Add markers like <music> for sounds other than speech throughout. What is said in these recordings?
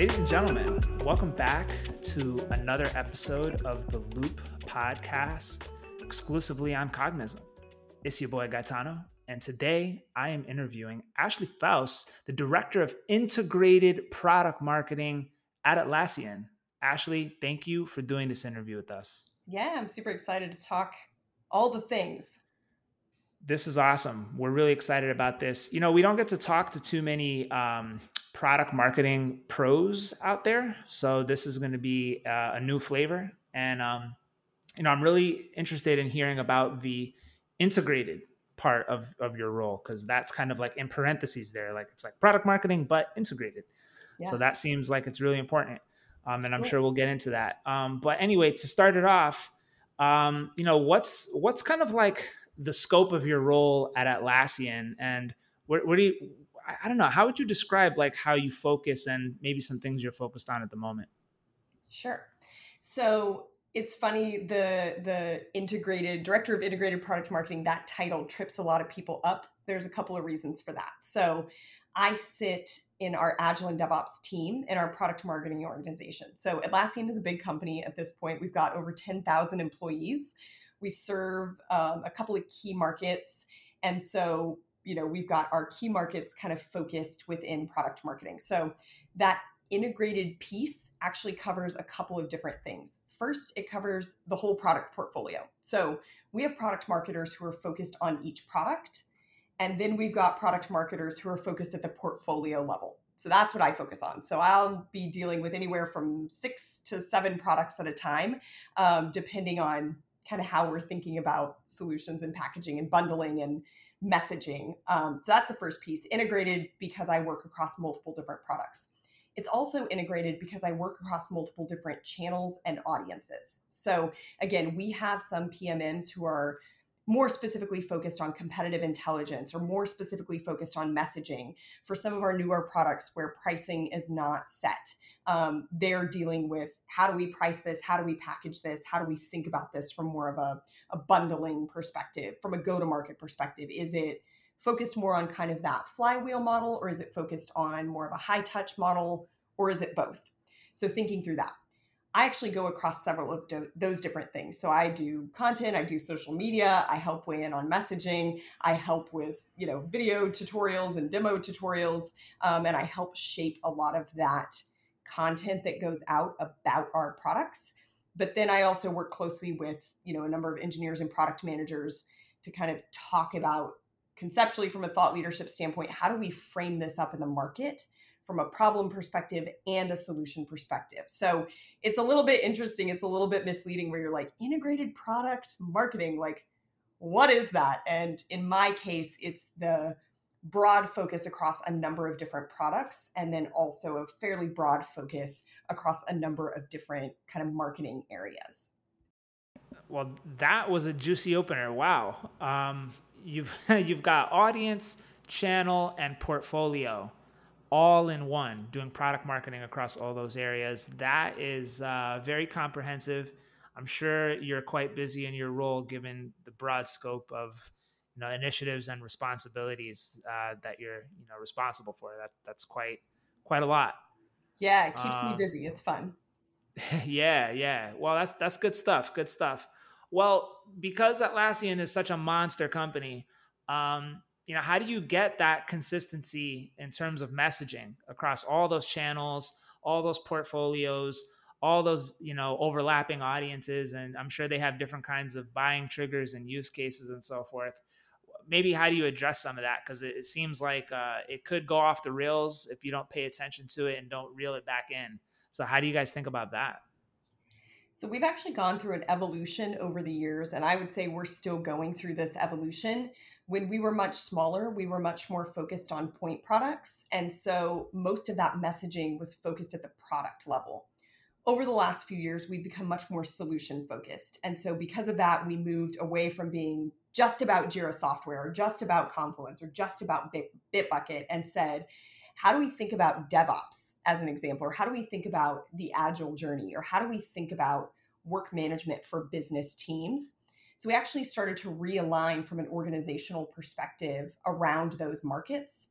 Ladies and gentlemen, welcome back to another episode of the Loop podcast, exclusively on Cognism. It's your boy Gaetano, and today I am interviewing Ashley Faus, the Director of Integrated Product Marketing at Atlassian. Ashley, thank you for doing this interview with us. Yeah, I'm super excited to talk all the things. This is awesome. We're really excited about this. You know, we don't get to talk to too many um, product marketing pros out there. So this is going to be uh, a new flavor. And, um, you know, I'm really interested in hearing about the integrated part of, of your role because that's kind of like in parentheses there. Like it's like product marketing, but integrated. Yeah. So that seems like it's really important. Um, and I'm sure we'll get into that. Um, but anyway, to start it off, um, you know, what's what's kind of like the scope of your role at Atlassian, and what, what do you? I don't know. How would you describe like how you focus and maybe some things you're focused on at the moment? Sure. So it's funny the the integrated director of integrated product marketing that title trips a lot of people up. There's a couple of reasons for that. So I sit in our Agile and DevOps team in our product marketing organization. So Atlassian is a big company at this point. We've got over 10,000 employees. We serve um, a couple of key markets. And so, you know, we've got our key markets kind of focused within product marketing. So that integrated piece actually covers a couple of different things. First, it covers the whole product portfolio. So we have product marketers who are focused on each product and then we've got product marketers who are focused at the portfolio level. So that's what I focus on. So I'll be dealing with anywhere from six to seven products at a time, um, depending on kind of how we're thinking about solutions and packaging and bundling and messaging. Um, so that's the first piece integrated because I work across multiple different products. It's also integrated because I work across multiple different channels and audiences. So again, we have some PMMs who are more specifically focused on competitive intelligence or more specifically focused on messaging for some of our newer products where pricing is not set. Um, they're dealing with how do we price this? How do we package this? How do we think about this from more of a, a bundling perspective, from a go to market perspective? Is it focused more on kind of that flywheel model or is it focused on more of a high touch model or is it both? So thinking through that. I actually go across several of those different things. So I do content, I do social media, I help weigh in on messaging, I help with you know video tutorials and demo tutorials, um, and I help shape a lot of that content that goes out about our products. But then I also work closely with you know a number of engineers and product managers to kind of talk about conceptually from a thought leadership standpoint how do we frame this up in the market from a problem perspective and a solution perspective. So it's a little bit interesting. It's a little bit misleading where you're like, integrated product marketing, like, what is that? And in my case, it's the broad focus across a number of different products and then also a fairly broad focus across a number of different kind of marketing areas. Well, that was a juicy opener. Wow. Um, you've <laughs> you've got audience, channel, and portfolio all in one, doing product marketing across all those areas. That is uh, very comprehensive. I'm sure you're quite busy in your role, given the broad scope of you know initiatives and responsibilities uh, that you're you know responsible for. That that's quite quite a lot. Yeah, it keeps um, me busy. It's fun. <laughs> yeah, yeah. Well, that's that's good stuff. Good stuff. Well, because Atlassian is such a monster company, um, you know, how do you get that consistency in terms of messaging across all those channels, all those portfolios, all those, you know, overlapping audiences? And I'm sure they have different kinds of buying triggers and use cases and so forth. Maybe how do you address some of that? Because it, it, seems like uh, it could go off the rails if you don't pay attention to it and don't reel it back in. So, how do you guys think about that? So, we've actually gone through an evolution over the years, and I would say we're still going through this evolution when we were much smaller, we were much more focused on point products. And so most of that messaging was focused at the product level. Over the last few years, we've become much more solution focused. And so, because of that, we moved away from being just about Jira software or just about Confluence or just about Bit- Bitbucket and said, how do we think about DevOps as an example? Or how do we think about the agile journey? Or how do we think about work management for business teams? So we actually started to realign from an organizational perspective around those markets.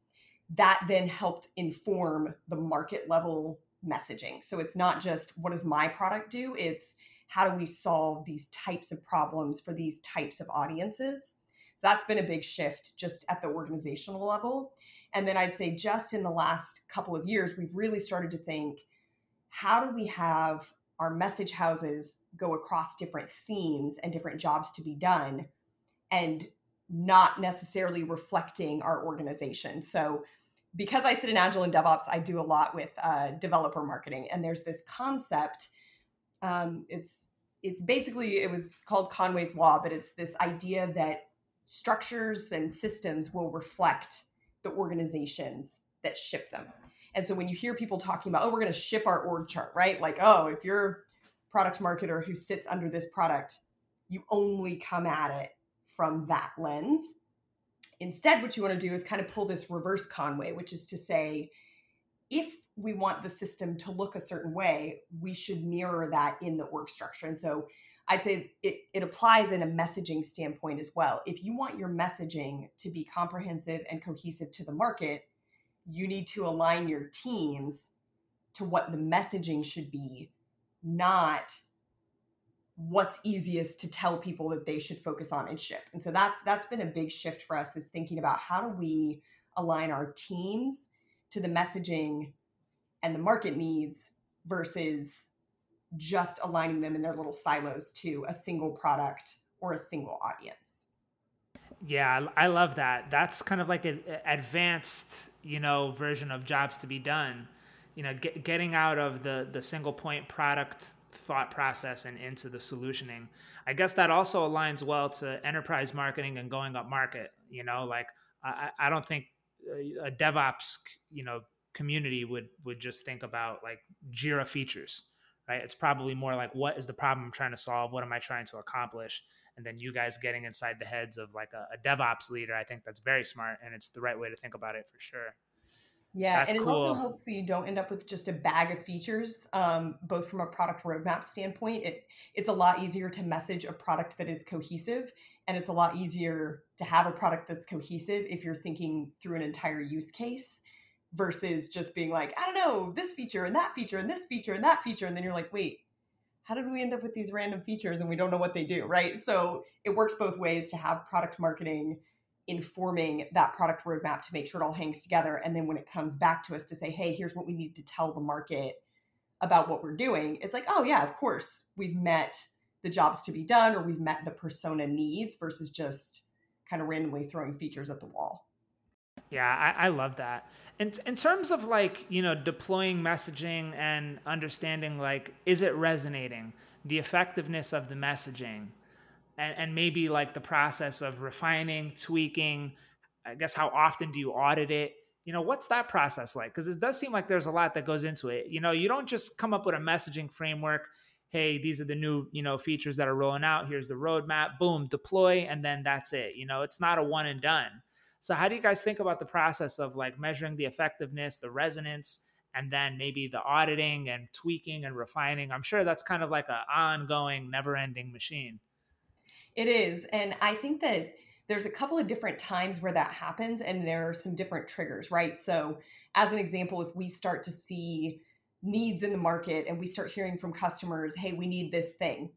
That then helped inform the market level messaging. So it's not just what does my product do? It's how do we solve these types of problems for these types of audiences? So that's been a big shift just at the organizational level. And then I'd say just in the last couple of years, we've really started to think how do we have our message houses go across different themes and different jobs to be done and not necessarily reflecting our organization. So because I sit in Agile and DevOps, I do a lot with uh, developer marketing, and there's this concept. Um, it's it's basically it was called Conway's law, but it's this idea that structures and systems will reflect the organizations that ship them. And so when you hear people talking about, oh, we're going to ship our org chart, right? Like, oh, if you're product marketer who sits under this product, you only come at it from that lens. Instead, what you want to do is kind of pull this reverse Conway, which is to say, if we want the system to look a certain way, we should mirror that in the org structure. And so I'd say it, it applies in a messaging standpoint as well. If you want your messaging to be comprehensive and cohesive to the market, you need to align your teams to what the messaging should be, not what's easiest to tell people that they should focus on and ship. And so that's that's been a big shift for us is thinking about how do we align our teams to the messaging and the market needs versus just aligning them in their little silos to a single product or a single audience. Yeah, I love that. That's kind of like an advanced, you know, version of jobs to be done. You know, get, getting out of the the single point product thought process and into the solutioning. I guess that also aligns well to enterprise marketing and going up market. You know, like I, I don't think a DevOps, you know, community would would just think about like Jira features, right? It's probably more like what is the problem I'm trying to solve? What am I trying to accomplish? And then you guys getting inside the heads of like a, a DevOps leader, I think that's very smart and it's the right way to think about it for sure. Yeah, That's and it cool. also helps so you don't end up with just a bag of features. Um, both from a product roadmap standpoint, it it's a lot easier to message a product that is cohesive, and it's a lot easier to have a product that's cohesive if you're thinking through an entire use case versus just being like, I don't know, this feature and that feature and this feature and that feature, and then you're like, wait, how did we end up with these random features and we don't know what they do, right? So it works both ways to have product marketing informing that product roadmap to make sure it all hangs together. And then when it comes back to us to say, hey, here's what we need to tell the market about what we're doing, it's like, oh, yeah, of course, we've met the jobs to be done or we've met the persona needs versus just kind of randomly throwing features at the wall. Yeah, I, I love that. And in terms of like, you know, deploying messaging and understanding like, is it resonating? The effectiveness of the messaging and, and maybe like the process of refining, tweaking. I guess how often do you audit it? You know, what's that process like? Because it does seem like there's a lot that goes into it. You know, you don't just come up with a messaging framework. Hey, these are the new, you know, features that are rolling out. Here's the roadmap. Boom, deploy, and then that's it. You know, it's not a one and done. So, how do you guys think about the process of like measuring the effectiveness, the resonance, and then maybe the auditing and tweaking and refining? I'm sure that's kind of like an ongoing, never ending machine. It is. And I think that there's a couple of different times where that happens and there are some different triggers, right? So, as an example, if we start to see needs in the market and we start hearing from customers, hey, we need this thing.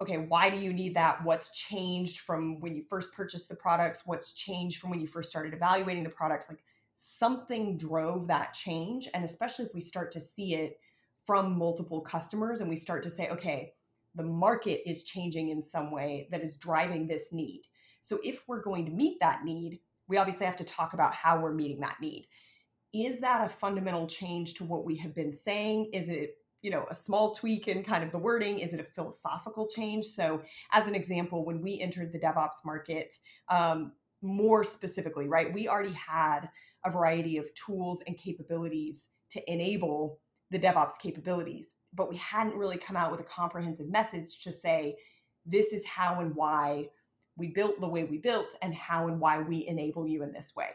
Okay, why do you need that? What's changed from when you first purchased the products? What's changed from when you first started evaluating the products? Like something drove that change. And especially if we start to see it from multiple customers and we start to say, okay, the market is changing in some way that is driving this need. So if we're going to meet that need, we obviously have to talk about how we're meeting that need. Is that a fundamental change to what we have been saying? Is it you know a small tweak in kind of the wording is it a philosophical change so as an example when we entered the devops market um, more specifically right we already had a variety of tools and capabilities to enable the devops capabilities but we hadn't really come out with a comprehensive message to say this is how and why we built the way we built and how and why we enable you in this way.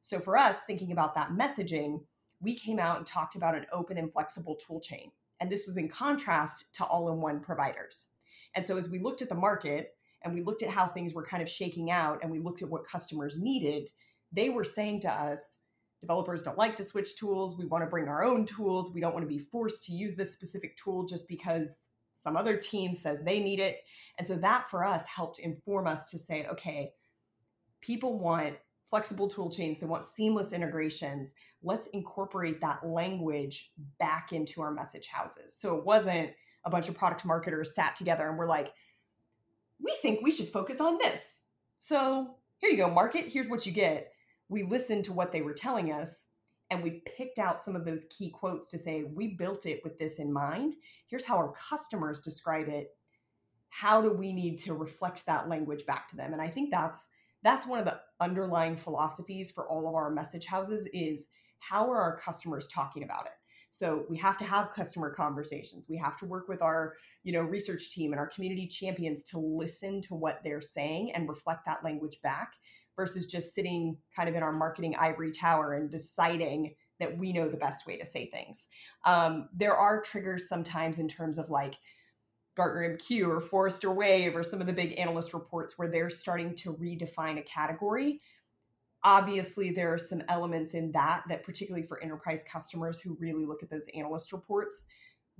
So for us, thinking about that messaging, we came out and talked about an open and flexible tool chain. And this was in contrast to all in one providers. And so as we looked at the market and we looked at how things were kind of shaking out and we looked at what customers needed, they were saying to us, developers don't like to switch tools. We want to bring our own tools. We don't want to be forced to use this specific tool just because some other team says they need it. And so that for us helped inform us to say, okay, people want flexible tool chains, they want seamless integrations. Let's incorporate that language back into our message houses. So it wasn't a bunch of product marketers sat together and we're like, we think we should focus on this. So here you go, market, here's what you get. We listened to what they were telling us and we picked out some of those key quotes to say, we built it with this in mind. Here's how our customers describe it. How do we need to reflect that language back to them? And I think that's that's one of the underlying philosophies for all of our message houses is how are our customers talking about it so we have to have customer conversations we have to work with our you know research team and our community champions to listen to what they're saying and reflect that language back versus just sitting kind of in our marketing ivory tower and deciding that we know the best way to say things um, there are triggers sometimes in terms of like Gartner MQ or Forrester Wave or some of the big analyst reports where they're starting to redefine a category. Obviously, there are some elements in that that, particularly for enterprise customers who really look at those analyst reports,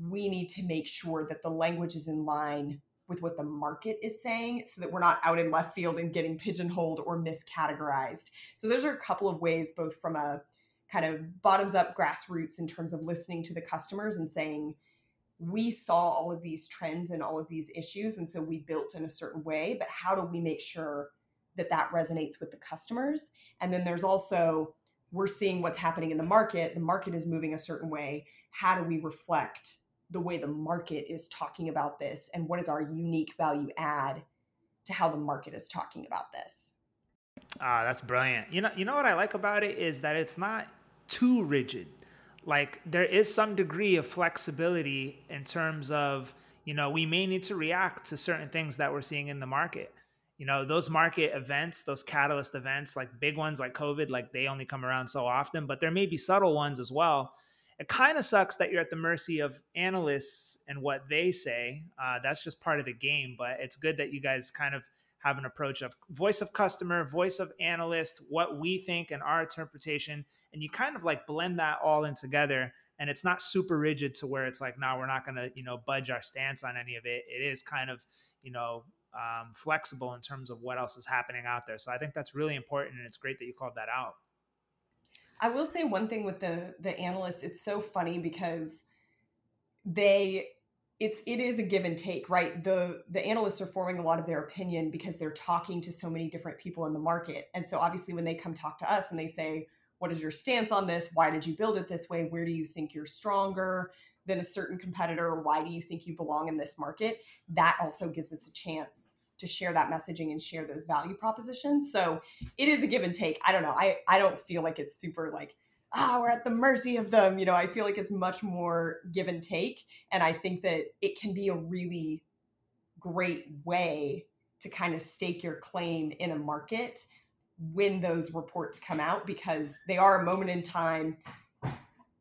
we need to make sure that the language is in line with what the market is saying so that we're not out in left field and getting pigeonholed or miscategorized. So, those are a couple of ways, both from a kind of bottoms up grassroots in terms of listening to the customers and saying, we saw all of these trends and all of these issues and so we built in a certain way but how do we make sure that that resonates with the customers? And then there's also we're seeing what's happening in the market. The market is moving a certain way. How do we reflect the way the market is talking about this and what is our unique value add to how the market is talking about this. Ah that's brilliant. You know you know what i like about it is that it's not too rigid. Like there is some degree of flexibility in terms of you know we may need to react to certain things that we're seeing in the market. You know those market events those catalyst events like big ones like covid like they only come around so often but there may be subtle ones as well it kind of sucks that you're at the mercy of analysts and what they say uh, that's just part of the game but it's good that you guys kind of have an approach of voice of customer, voice of analyst, what we think and our interpretation, and you kind of like blend that all in together. And it's not super rigid to where it's like, no, we're not going to, you know, budge our stance on any of it. It is kind of, you know, um, flexible in terms of what else is happening out there. So I think that's really important, and it's great that you called that out. I will say one thing with the the analysts. It's so funny because they it's it is a give and take right? The the analysts are forming a lot of their opinion because they're talking to so many different people in the market. And so obviously when they come talk to us and they say what is your stance on this? Why did you build it this way? Where do you think you're stronger than a certain competitor? Why do you think you belong in this market? That also gives us a chance to share that messaging and share those value propositions so it is a give and take i don't know i i don't feel like it's super like ah, oh, we're at the mercy of them. You know, I feel like it's much more give and take. And I think that it can be a really great way to kind of stake your claim in a market when those reports come out because they are a moment in time.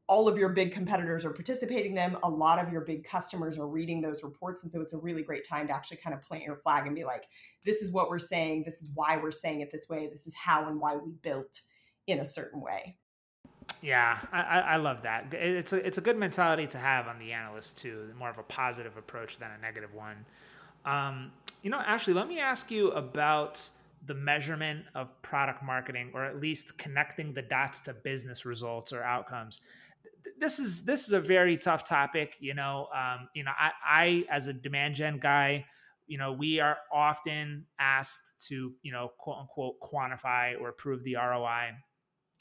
All of your big competitors are participating them. A lot of your big customers are reading those reports. And so it's a really great time to actually kind of plant your flag and be like, this is what we're saying. This is why we're saying it this way. This is how and why we built in a certain way. Yeah, I, I love that. It's a it's a good mentality to have on the analyst too. More of a positive approach than a negative one. Um, you know, Ashley, let me ask you about the measurement of product marketing, or at least connecting the dots to business results or outcomes. This is this is a very tough topic. You know, um, you know, I, I as a demand gen guy, you know, we are often asked to, you know, quote unquote, quantify or prove the ROI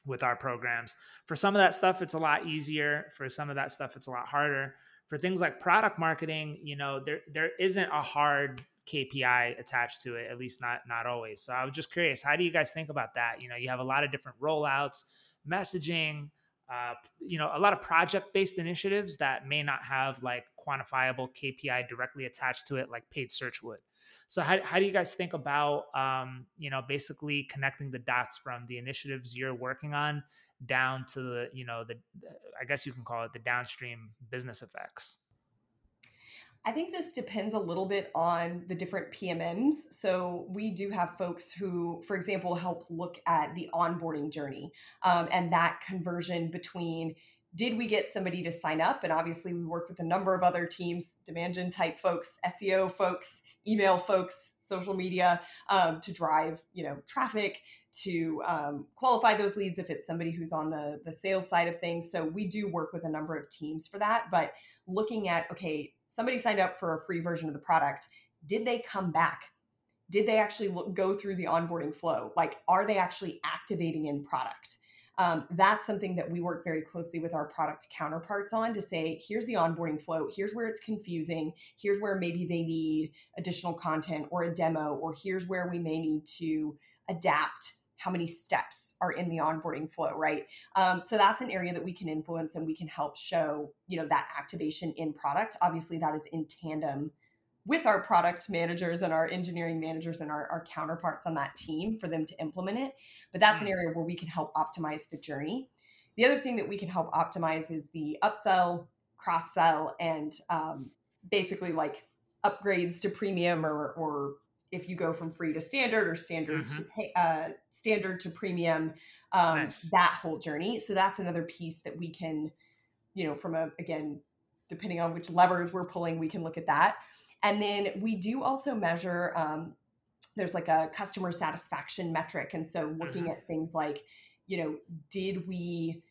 with our programs. For some of that stuff, it's a lot easier. For some of that stuff, it's a lot harder. For things like product marketing, you know, there there isn't a hard KPI attached to it, at least not not always. So I was just curious, how do you guys think about that? You know, you have a lot of different rollouts, messaging, uh, you know, a lot of project based initiatives that may not have like quantifiable KPI directly attached to it, like paid search would. So how, how do you guys think about um, you know basically connecting the dots from the initiatives you're working on down to the you know the I guess you can call it the downstream business effects? I think this depends a little bit on the different PMMs. So we do have folks who, for example, help look at the onboarding journey um, and that conversion between did we get somebody to sign up? And obviously, we work with a number of other teams, demand gen type folks, SEO folks, email folks, social media um, to drive, you know, traffic to um, qualify those leads if it's somebody who's on the the sales side of things. So we do work with a number of teams for that. But looking at okay, somebody signed up for a free version of the product. Did they come back? Did they actually look, go through the onboarding flow? Like, are they actually activating in product? Um, that's something that we work very closely with our product counterparts on to say, here's the onboarding flow, here's where it's confusing, here's where maybe they need additional content or a demo, or here's where we may need to adapt how many steps are in the onboarding flow right? Um, so that's an area that we can influence and we can help show you know that activation in product. Obviously that is in tandem with our product managers and our engineering managers and our, our counterparts on that team for them to implement it. But that's an mm. area where we can help optimize the journey. The other thing that we can help optimize is the upsell cross sell and um, basically like upgrades to premium or, or if you go from free to standard or standard mm-hmm. to pay, uh, standard to premium, um, nice. that whole journey. So that's another piece that we can, you know, from a again, depending on which levers we're pulling, we can look at that. And then we do also measure. Um, there's like a customer satisfaction metric, and so looking mm-hmm. at things like, you know, did we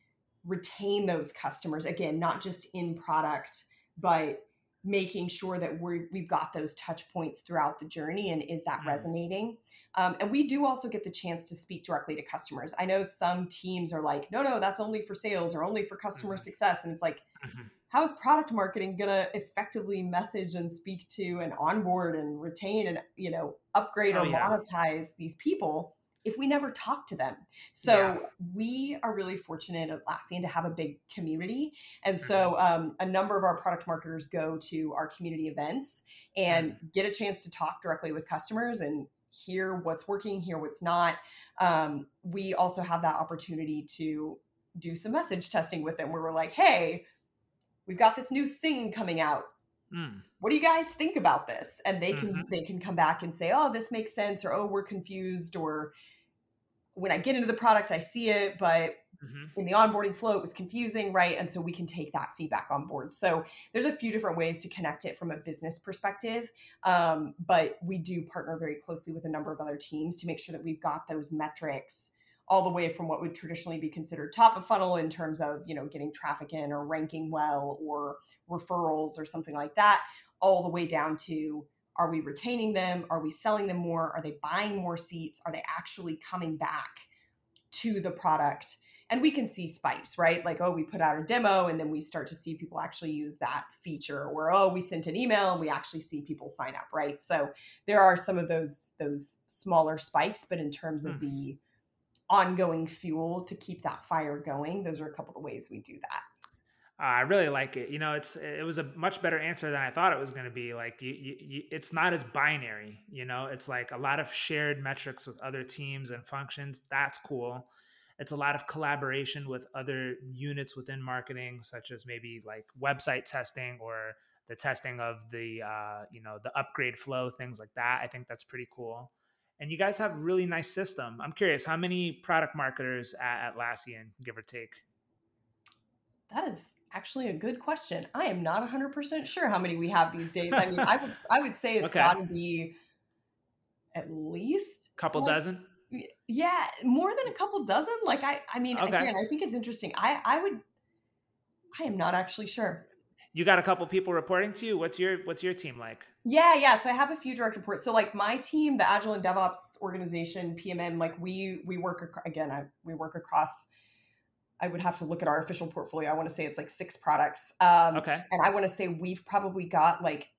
retain those customers again, not just in product, but making sure that we we've got those touch points throughout the journey and is that mm-hmm. resonating um, and we do also get the chance to speak directly to customers i know some teams are like no no that's only for sales or only for customer mm-hmm. success and it's like mm-hmm. how is product marketing going to effectively message and speak to and onboard and retain and you know upgrade oh, or yeah. monetize these people if we never talk to them. So yeah. we are really fortunate at Atlassian to have a big community. And so mm-hmm. um, a number of our product marketers go to our community events and mm-hmm. get a chance to talk directly with customers and hear what's working, hear what's not. Um, we also have that opportunity to do some message testing with them where we're like, hey, we've got this new thing coming out. Mm. What do you guys think about this? And they can mm-hmm. they can come back and say, "Oh, this makes sense," or "Oh, we're confused," or when I get into the product, I see it, but mm-hmm. in the onboarding flow, it was confusing, right? And so we can take that feedback on board. So there's a few different ways to connect it from a business perspective, um, but we do partner very closely with a number of other teams to make sure that we've got those metrics all the way from what would traditionally be considered top of funnel in terms of you know getting traffic in or ranking well or referrals or something like that all the way down to are we retaining them? Are we selling them more? Are they buying more seats? Are they actually coming back to the product? And we can see spikes, right? Like, oh, we put out a demo and then we start to see people actually use that feature, or oh, we sent an email and we actually see people sign up, right? So there are some of those those smaller spikes, but in terms of mm. the ongoing fuel to keep that fire going, those are a couple of ways we do that. Uh, I really like it. You know, it's it was a much better answer than I thought it was going to be. Like, you, you, you, it's not as binary. You know, it's like a lot of shared metrics with other teams and functions. That's cool. It's a lot of collaboration with other units within marketing, such as maybe like website testing or the testing of the uh, you know the upgrade flow, things like that. I think that's pretty cool. And you guys have a really nice system. I'm curious, how many product marketers at Atlassian, give or take? That is actually a good question. I am not 100% sure how many we have these days. I mean, I would <laughs> I would say it's okay. got to be at least a couple like, dozen. Yeah, more than a couple dozen. Like I I mean, okay. again, I think it's interesting. I I would I am not actually sure. You got a couple people reporting to you. What's your what's your team like? Yeah, yeah. So I have a few direct reports. So like my team, the Agile and DevOps organization, PMM, like we we work again. I, we work across I would have to look at our official portfolio. I want to say it's like six products. Um, okay. And I want to say we've probably got like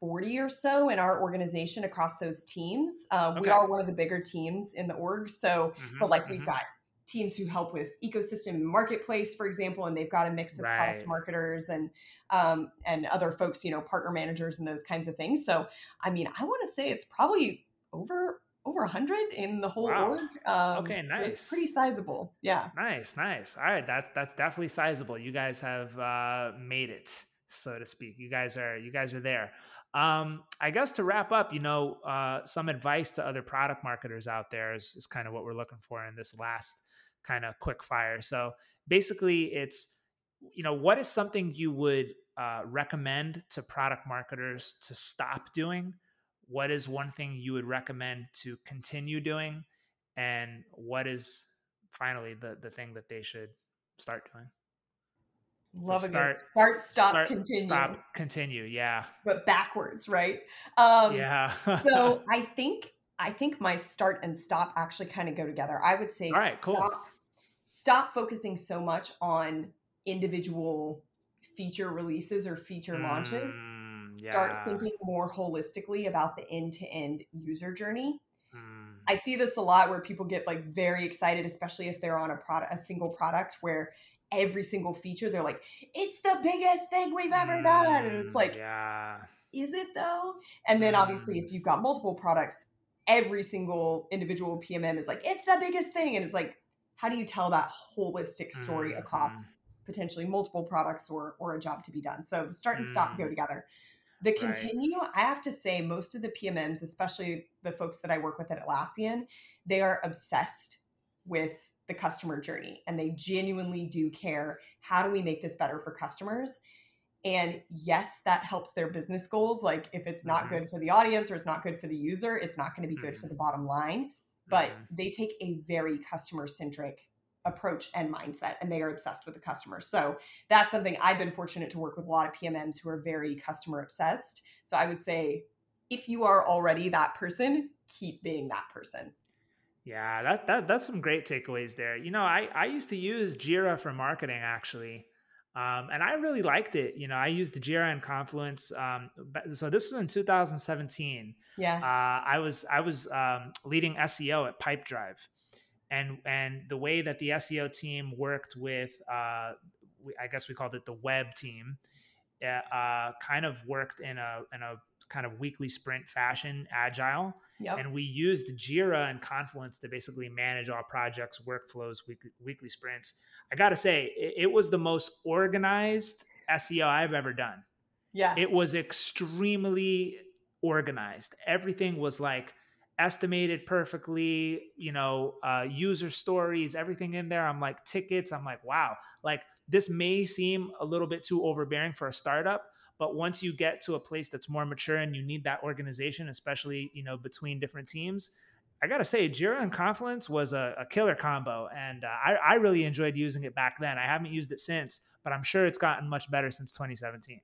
40 or so in our organization across those teams. Uh, okay. We are one of the bigger teams in the org. So, mm-hmm, but like mm-hmm. we've got teams who help with ecosystem marketplace, for example, and they've got a mix of right. product marketers and um, and other folks, you know, partner managers and those kinds of things. So, I mean, I want to say it's probably over over 100 in the whole wow. org. Um, okay, nice. So pretty sizable. Yeah. Nice, nice. All right, that's that's definitely sizable. You guys have uh, made it. so to speak. You guys are you guys are there. Um, I guess to wrap up, you know, uh, some advice to other product marketers out there is, is kind of what we're looking for in this last kind of quick fire. So basically, it's you know, what is something you would uh, recommend to product marketers to stop doing? What is one thing you would recommend to continue doing? And what is finally the the thing that they should start doing? Love so start, Start, stop, start, continue. Stop, continue. Yeah. But backwards, right? Um, yeah. so <laughs> I think I think my start and stop actually kind of go together. I would say All right, stop, cool. stop focusing so much on individual feature releases or feature mm, launches. Start yeah. thinking more holistically about the end-to-end user journey. Mm. I see this a lot where people get like very excited, especially if they're on a product, a single product where every single feature they're like, it's the biggest thing we've ever mm, done. And it's like, yeah. is it though? And then obviously if mm. you've got multiple products, every single individual PMM is like, it's the biggest thing. And it's like, how do you tell that holistic story mm-hmm. across potentially multiple products or or a job to be done? So the start and stop go mm. together. The continue, right. I have to say, most of the PMMs, especially the folks that I work with at Atlassian, they are obsessed with the customer journey and they genuinely do care. How do we make this better for customers? And yes, that helps their business goals. Like if it's not mm-hmm. good for the audience or it's not good for the user, it's not going to be good mm-hmm. for the bottom line. But mm-hmm. they take a very customer centric approach and mindset and they are obsessed with the customer. So that's something I've been fortunate to work with a lot of PMMs who are very customer obsessed. So I would say if you are already that person, keep being that person. Yeah, that, that that's some great takeaways there. You know, I I used to use Jira for marketing actually. Um, and I really liked it. You know, I used Jira and Confluence. Um, so this was in 2017. Yeah. Uh, I was I was um, leading SEO at Pipedrive, and and the way that the SEO team worked with, uh, I guess we called it the web team, uh, kind of worked in a in a kind of weekly sprint fashion, agile. Yep. And we used Jira and Confluence to basically manage all projects, workflows, weekly, weekly sprints. I got to say, it, it was the most organized SEO I've ever done. Yeah. It was extremely organized. Everything was like estimated perfectly, you know, uh, user stories, everything in there. I'm like, tickets. I'm like, wow, like this may seem a little bit too overbearing for a startup, but once you get to a place that's more mature and you need that organization, especially you know between different teams, I gotta say, Jira and Confluence was a, a killer combo, and uh, I, I really enjoyed using it back then. I haven't used it since, but I'm sure it's gotten much better since 2017.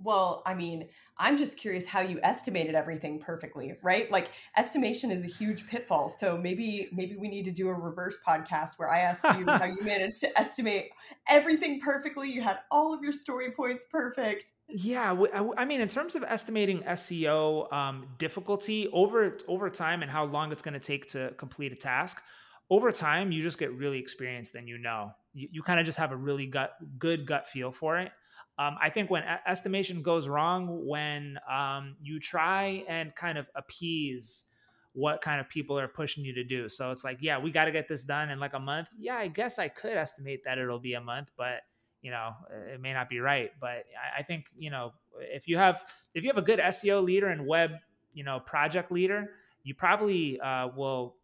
Well, I mean, I'm just curious how you estimated everything perfectly, right? Like estimation is a huge pitfall. So maybe maybe we need to do a reverse podcast where I ask you how you <laughs> managed to estimate everything perfectly. You had all of your story points perfect. Yeah, I mean, in terms of estimating SEO um, difficulty over over time and how long it's going to take to complete a task, over time you just get really experienced and you know you, you kind of just have a really gut good gut feel for it. Um, I think when estimation goes wrong, when um, you try and kind of appease what kind of people are pushing you to do. So it's like, yeah, we got to get this done in like a month. Yeah, I guess I could estimate that it'll be a month, but you know, it may not be right. But I, I think you know, if you have if you have a good SEO leader and web, you know, project leader, you probably uh, will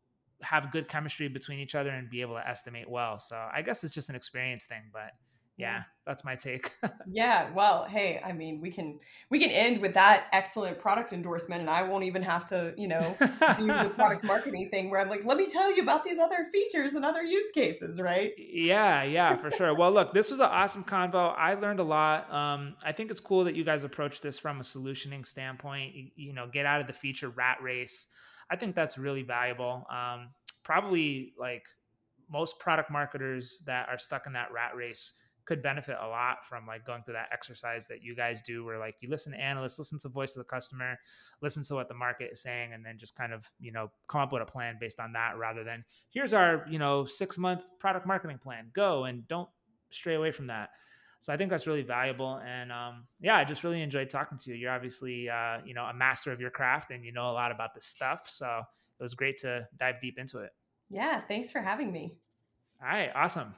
have good chemistry between each other and be able to estimate well. So I guess it's just an experience thing, but yeah that's my take. <laughs> Yeah well hey i mean we can we can end with that excellent product endorsement and i won't even have to you know do <laughs> the product marketing thing where i'm like let me tell you about these other features and other use cases right? Yeah yeah for sure. Well look this was an awesome convo. I learned a lot. Um, i think it's cool that you guys approach this from a solutioning standpoint. You, you know get out of the feature rat race i think that's really valuable. Um, probably like most product marketers that are stuck in that rat race could benefit a lot from like going through that exercise that you guys do where like you listen to analysts listen to the voice of the customer listen to what the market is saying and then just kind of you know come up with a plan based on that rather than here's our you know six month product marketing plan. Go and don't stray away from that so i think that's really valuable and um, yeah i just really enjoyed talking to you. You're obviously uh, you know a master of your craft and you know a lot about this stuff so it was great to dive deep into it. Yeah thanks for having me. All right awesome